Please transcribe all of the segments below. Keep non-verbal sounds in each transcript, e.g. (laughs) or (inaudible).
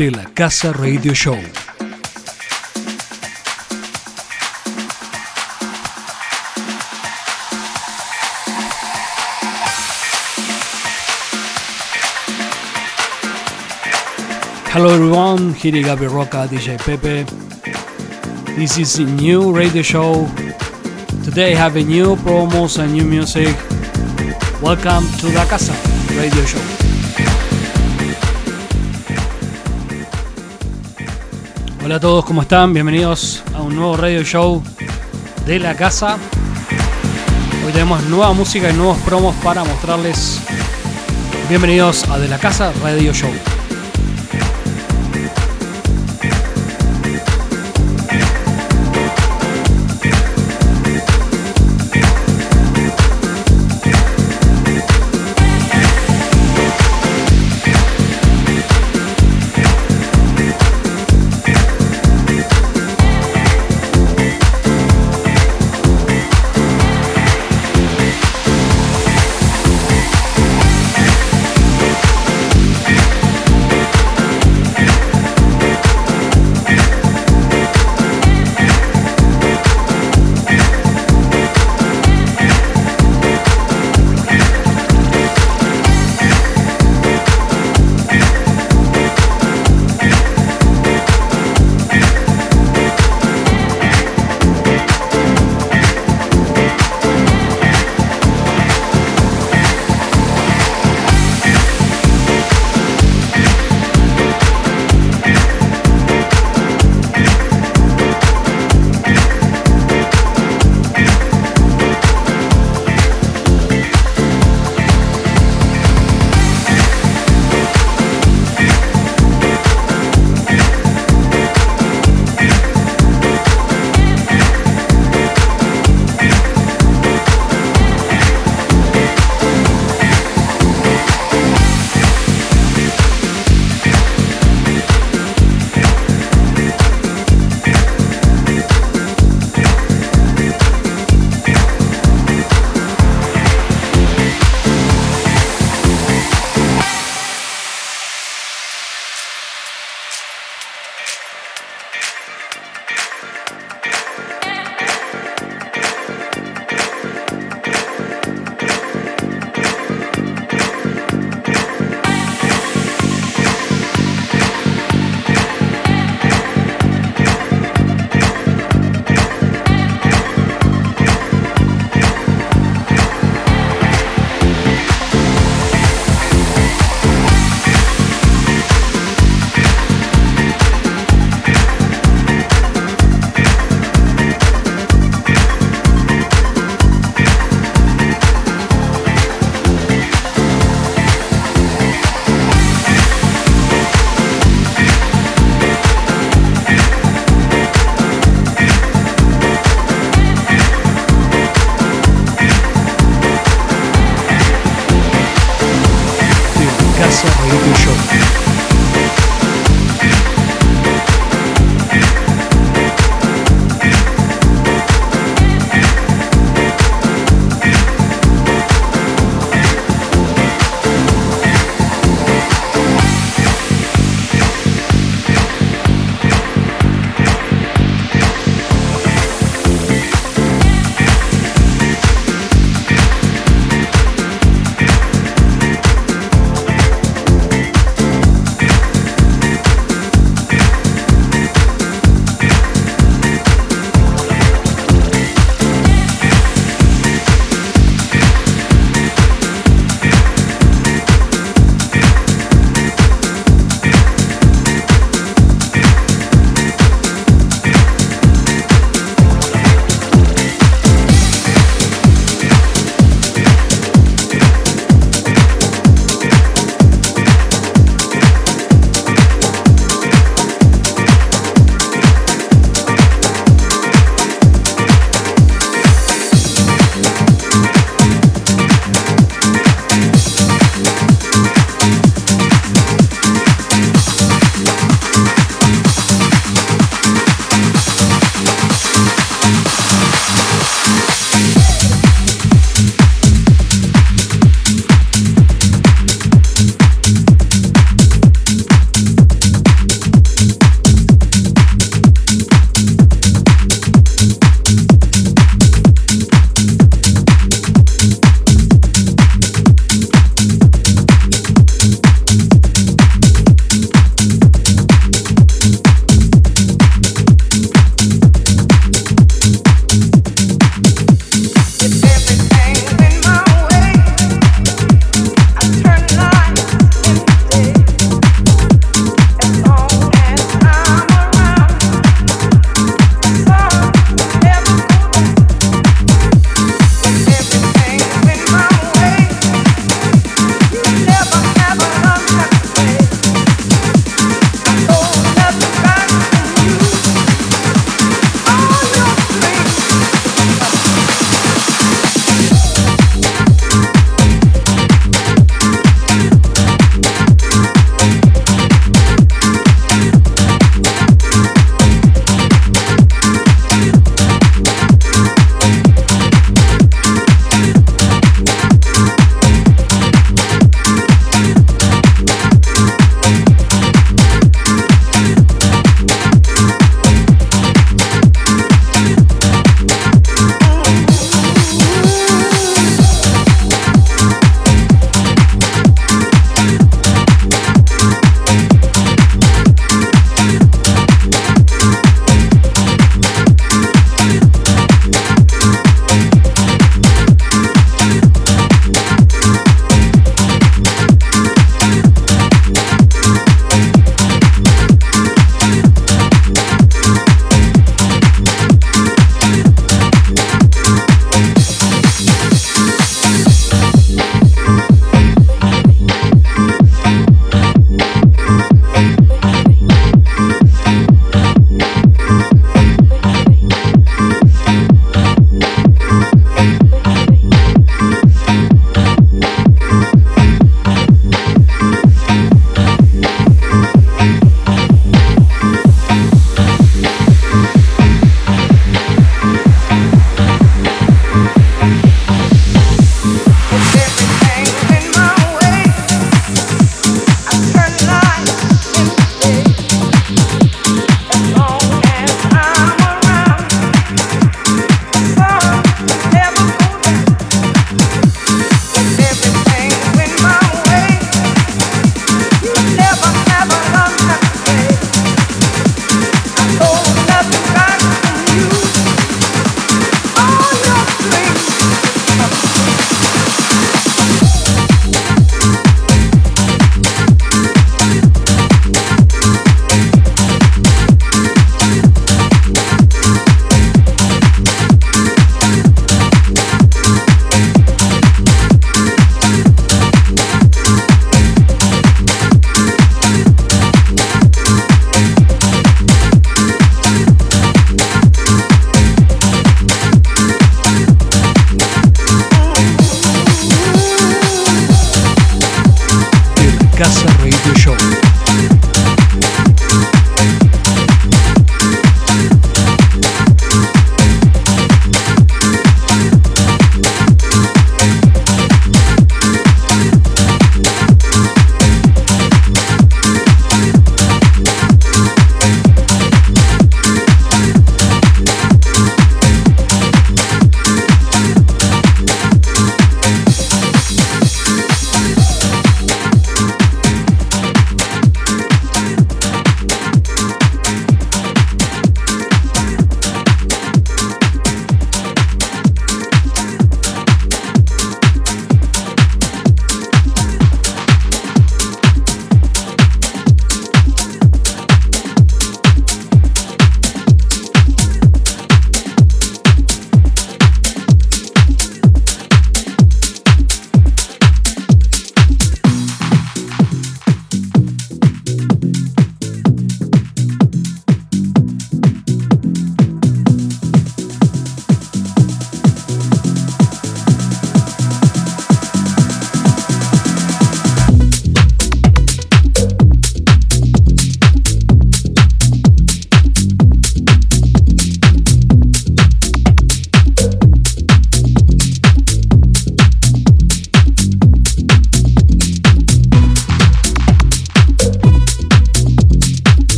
de la Casa Radio Show. Hello everyone, here is Gabi Roca, DJ PP. This is a new radio show. Today I have a new promos and new music. Welcome to La Casa Radio Show. Hola a todos, ¿cómo están? Bienvenidos a un nuevo radio show de La Casa. Hoy tenemos nueva música y nuevos promos para mostrarles. Bienvenidos a De La Casa Radio Show.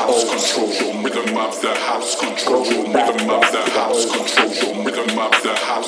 house control, rhythm of the house control, rhythm of the house control, rhythm of the house.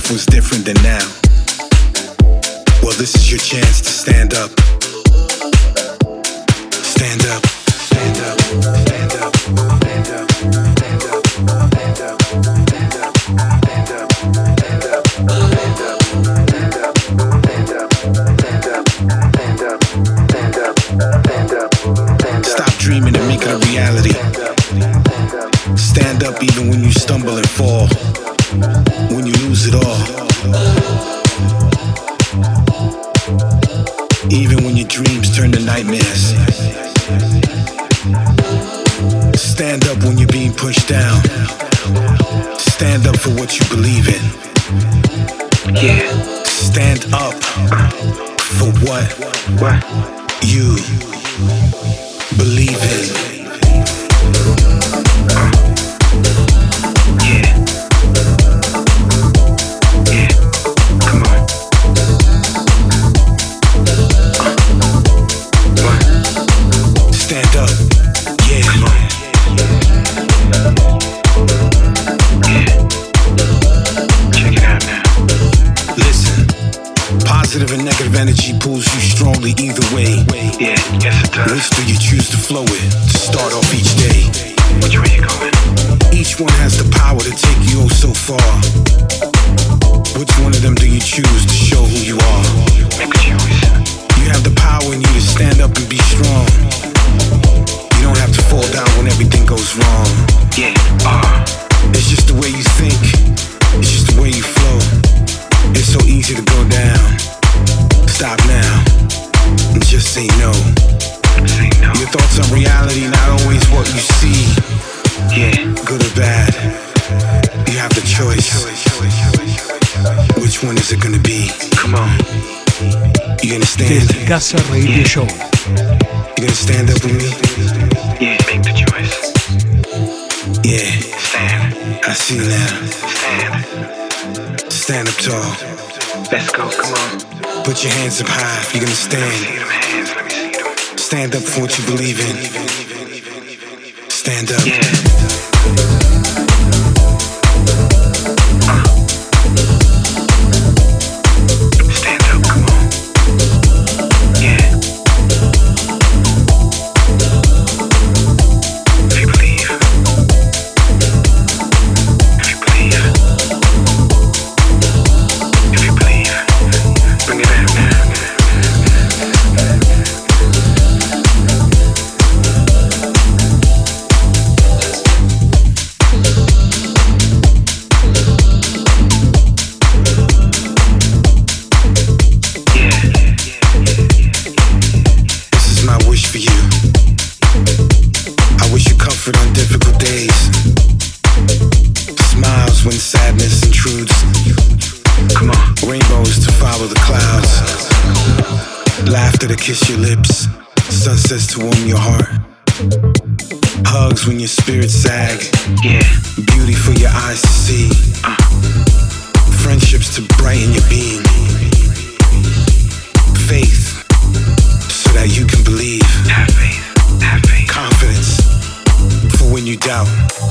life was different than now. Well, this is your chance to stand up. Stand up. Stand up. say no. Your thoughts on reality, not always what you see. Yeah. Good or bad. You have the choice. Which one is it gonna be? Come on. You gonna stand? Casa Radio yeah. Show. You gonna stand up with me? Yeah, make the choice. Yeah. Stand. I see you now. Stand. Stand up tall. Let's go, come on. Put your hands up high if you're gonna stand. Stand up for what you believe in. Stand up. Yeah.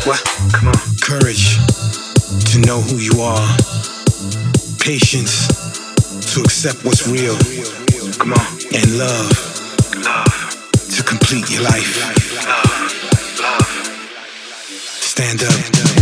What? Come on. Courage to know who you are. Patience to accept what's real. Come on. And love. Love. To complete your life. Love. Love. Stand up. Stand up.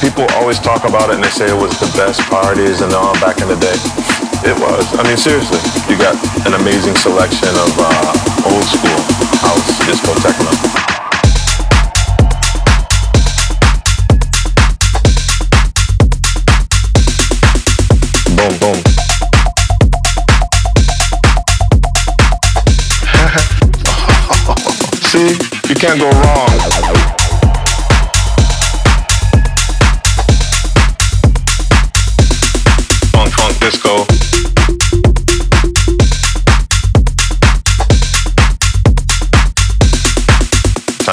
people always talk about it and they say it was the best parties and all back in the day. It was. I mean, seriously, you got an amazing selection of uh, old school house disco techno. (laughs) See, you can't go wrong.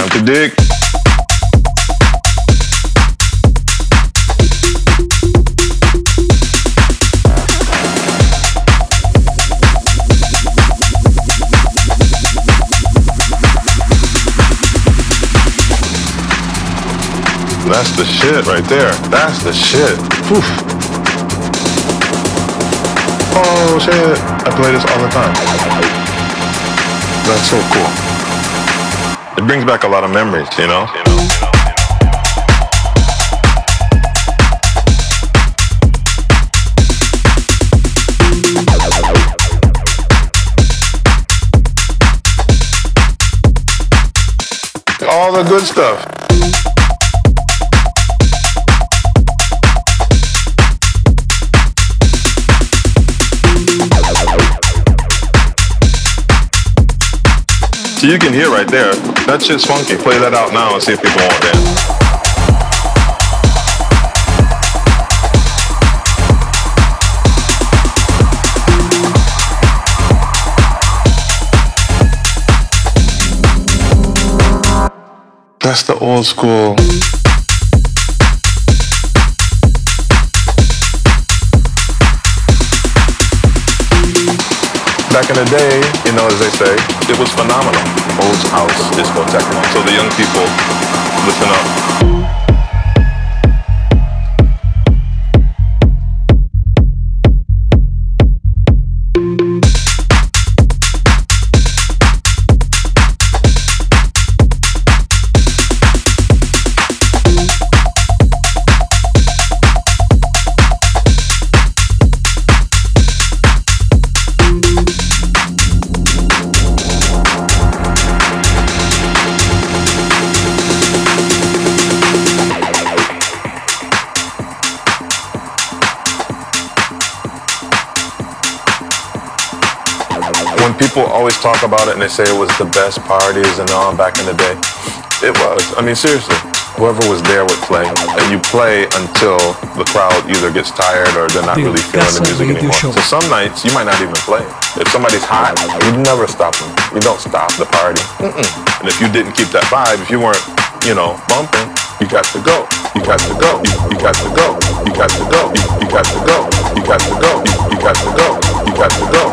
suck a dick. That's the shit right there. That's the shit. Oof. Oh shit. I play this all the time. That's so cool it brings back a lot of memories, you know? All the good stuff. So you can hear right there, that shit's funky. Play that out now and see if people want that. That's the old school. back in the day, you know, as they say, it was phenomenal. Old house discotheque. So the young people, listen up. and they say it was the best parties and all back in the day. It was. I mean, seriously. Whoever was there would play, and you play until the crowd either gets tired or they're not really feeling the music anymore. So some nights you might not even play. If somebody's hot, you never stop them. You don't stop the party. Mm-mm. And if you didn't keep that vibe, if you weren't, you know, bumping, you got to go. You got to go. You, you got to go. You got to go. You, got to go. You got to go. You got to go. got the dog.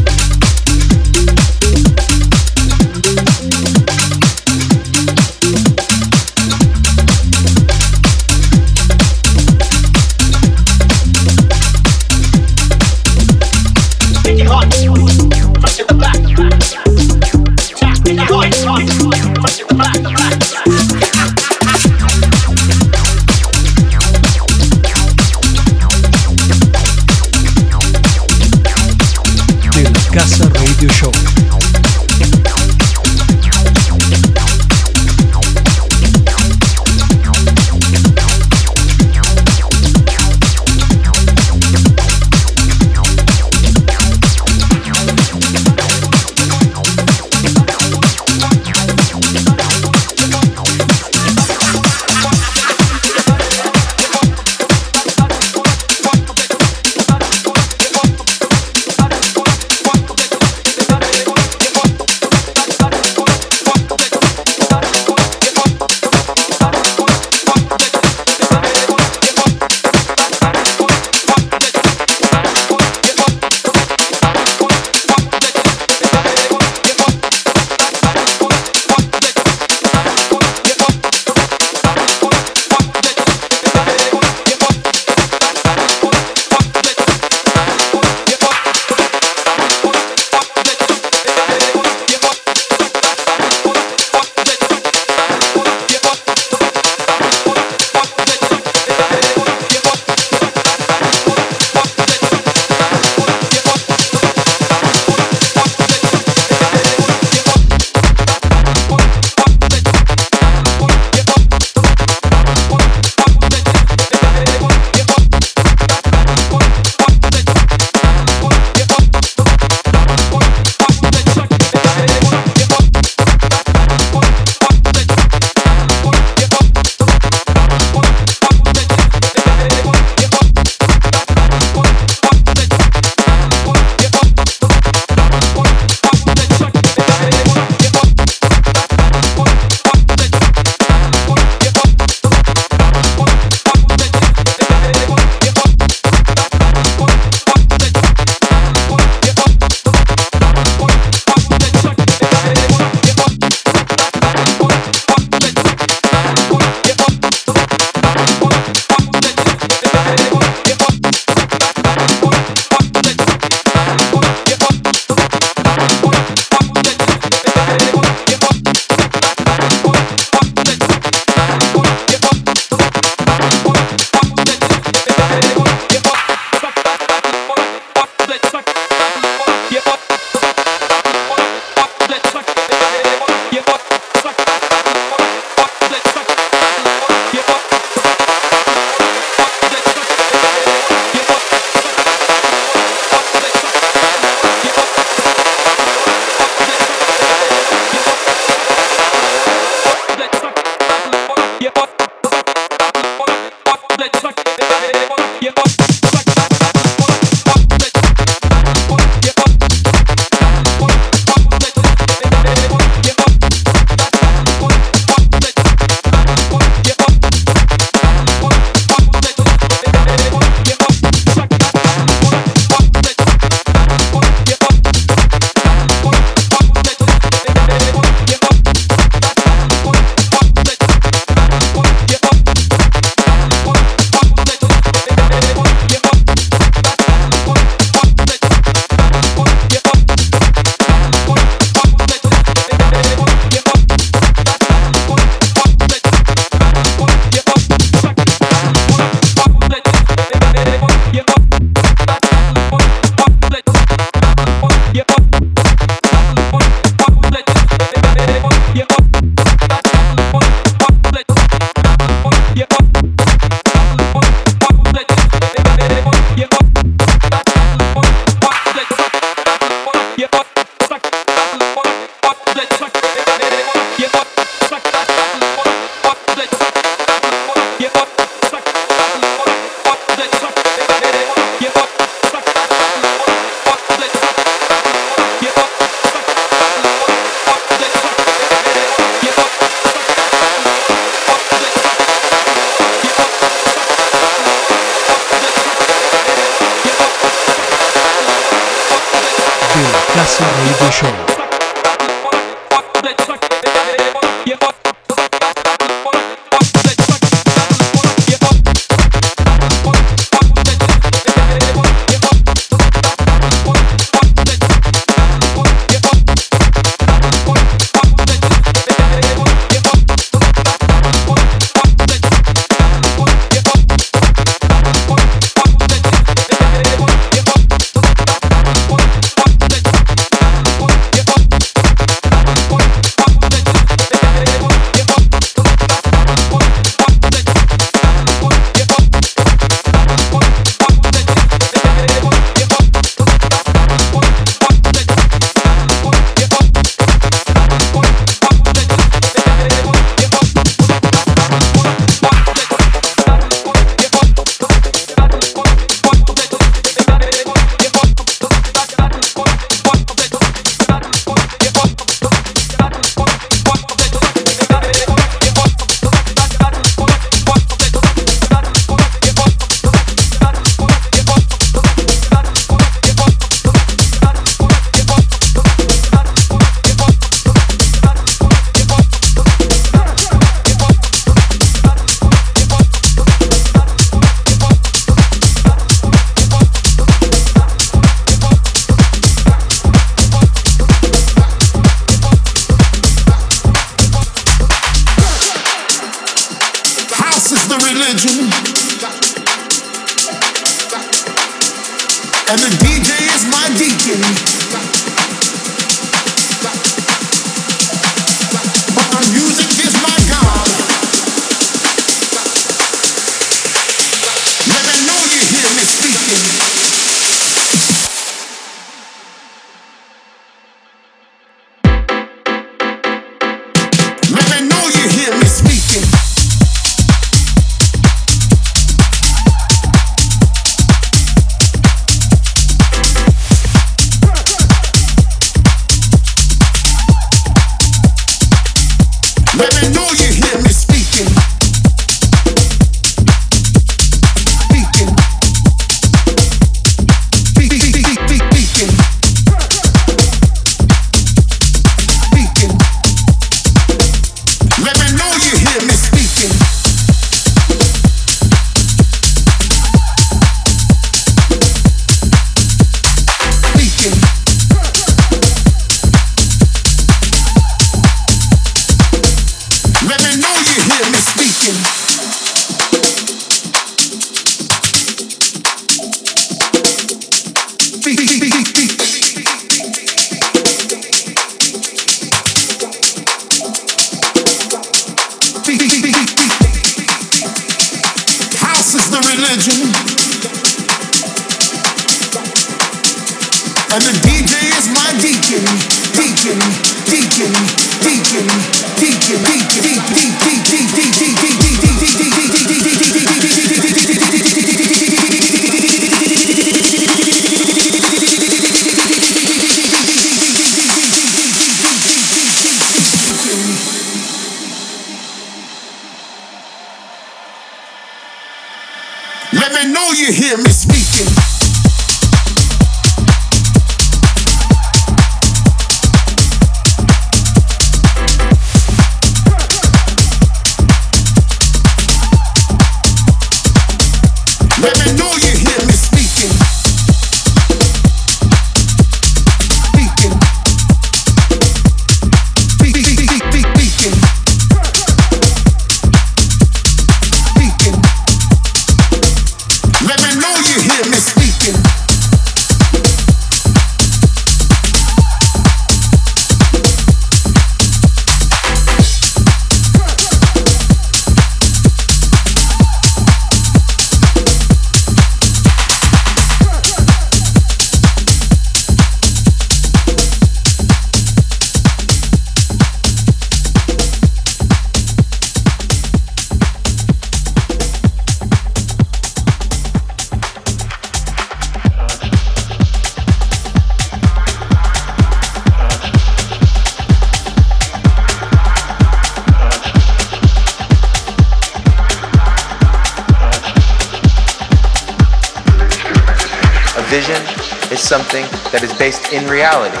Something that is based in reality,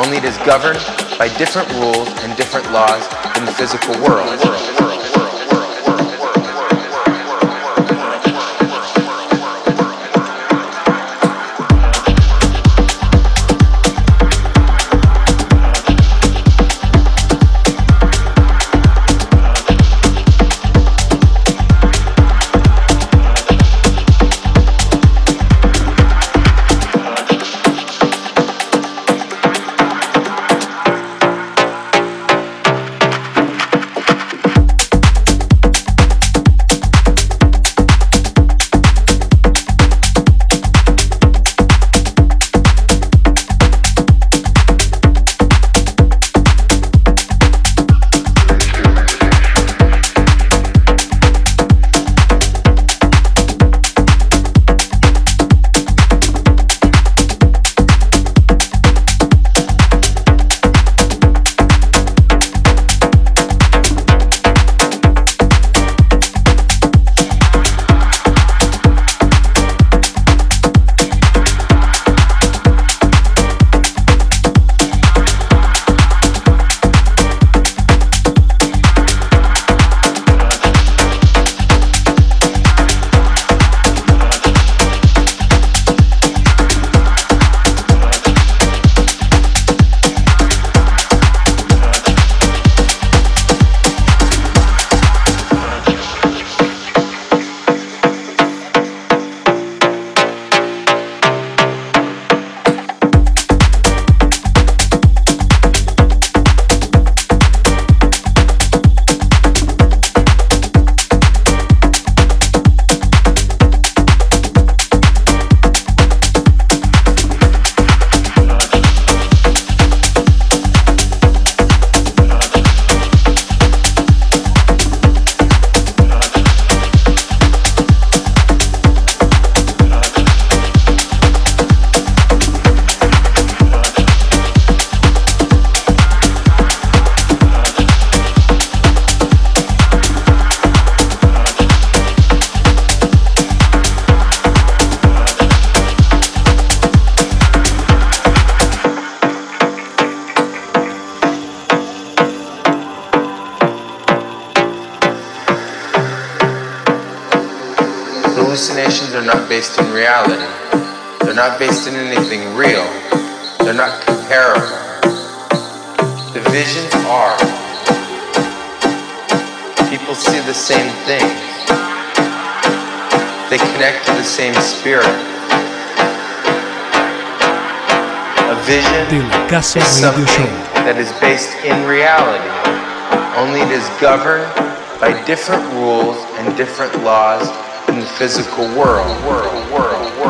only it is governed by different rules and different laws than the physical world. De la Casa is Radio something Show. that is based in reality. Only it is governed by different rules and different laws in the physical. World, world, world, world,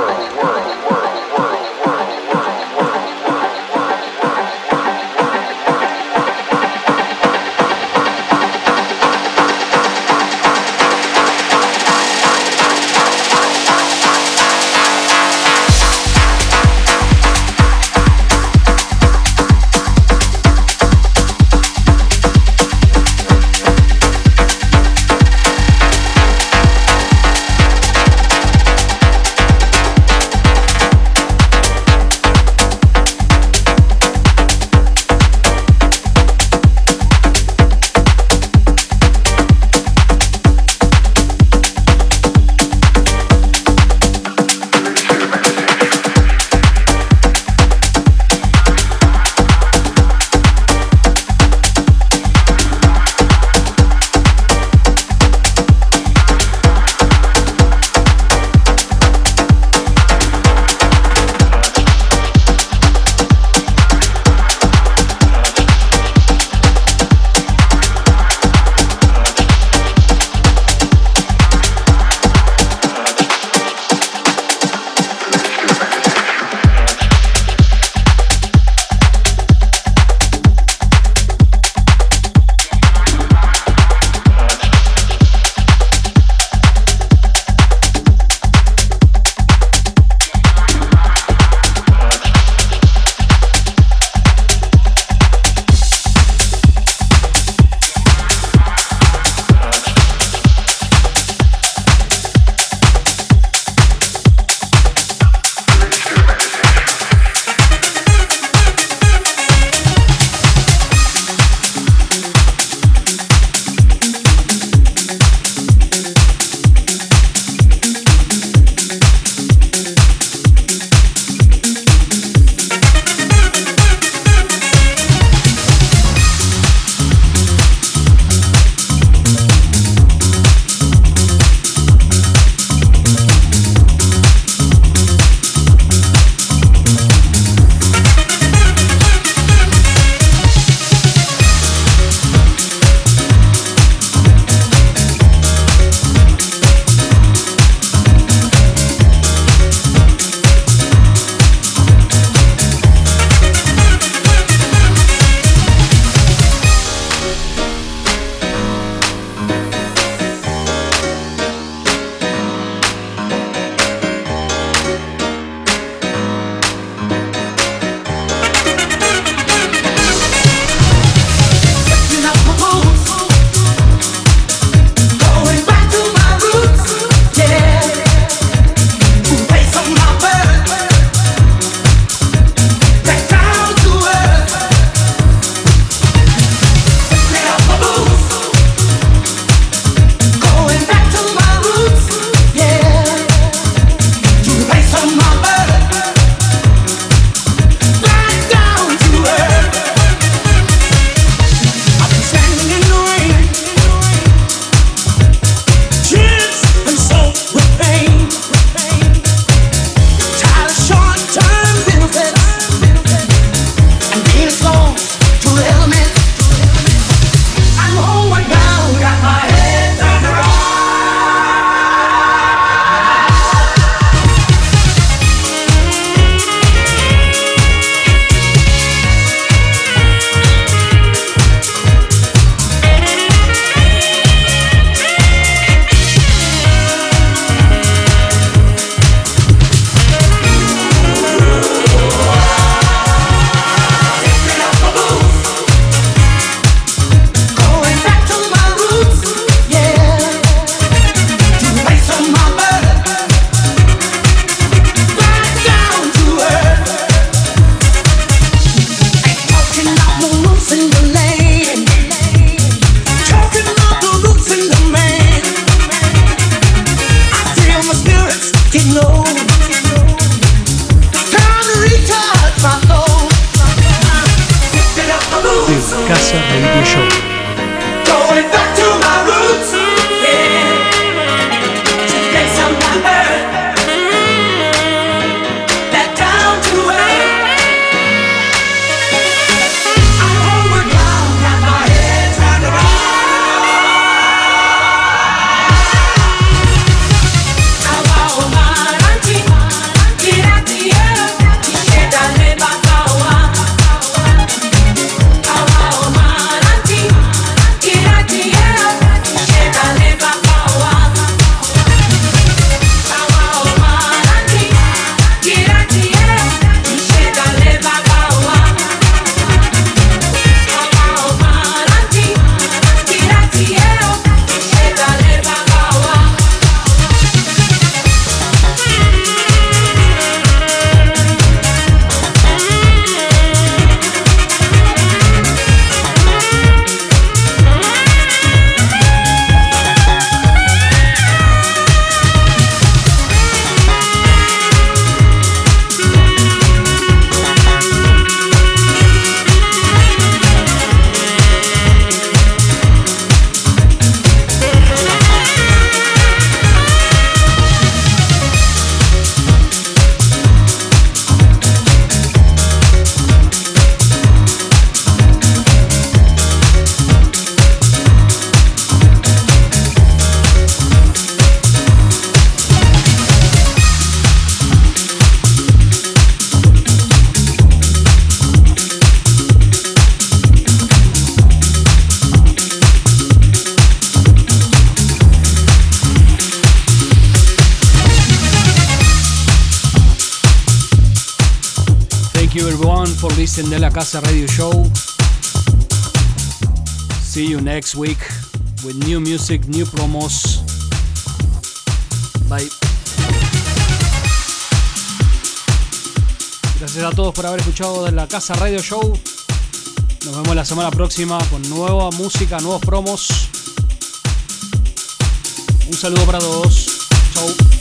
week with new music, new promos. Bye. Gracias a todos por haber escuchado de La Casa Radio Show. Nos vemos la semana próxima con nueva música, nuevos promos. Un saludo para todos. Chau.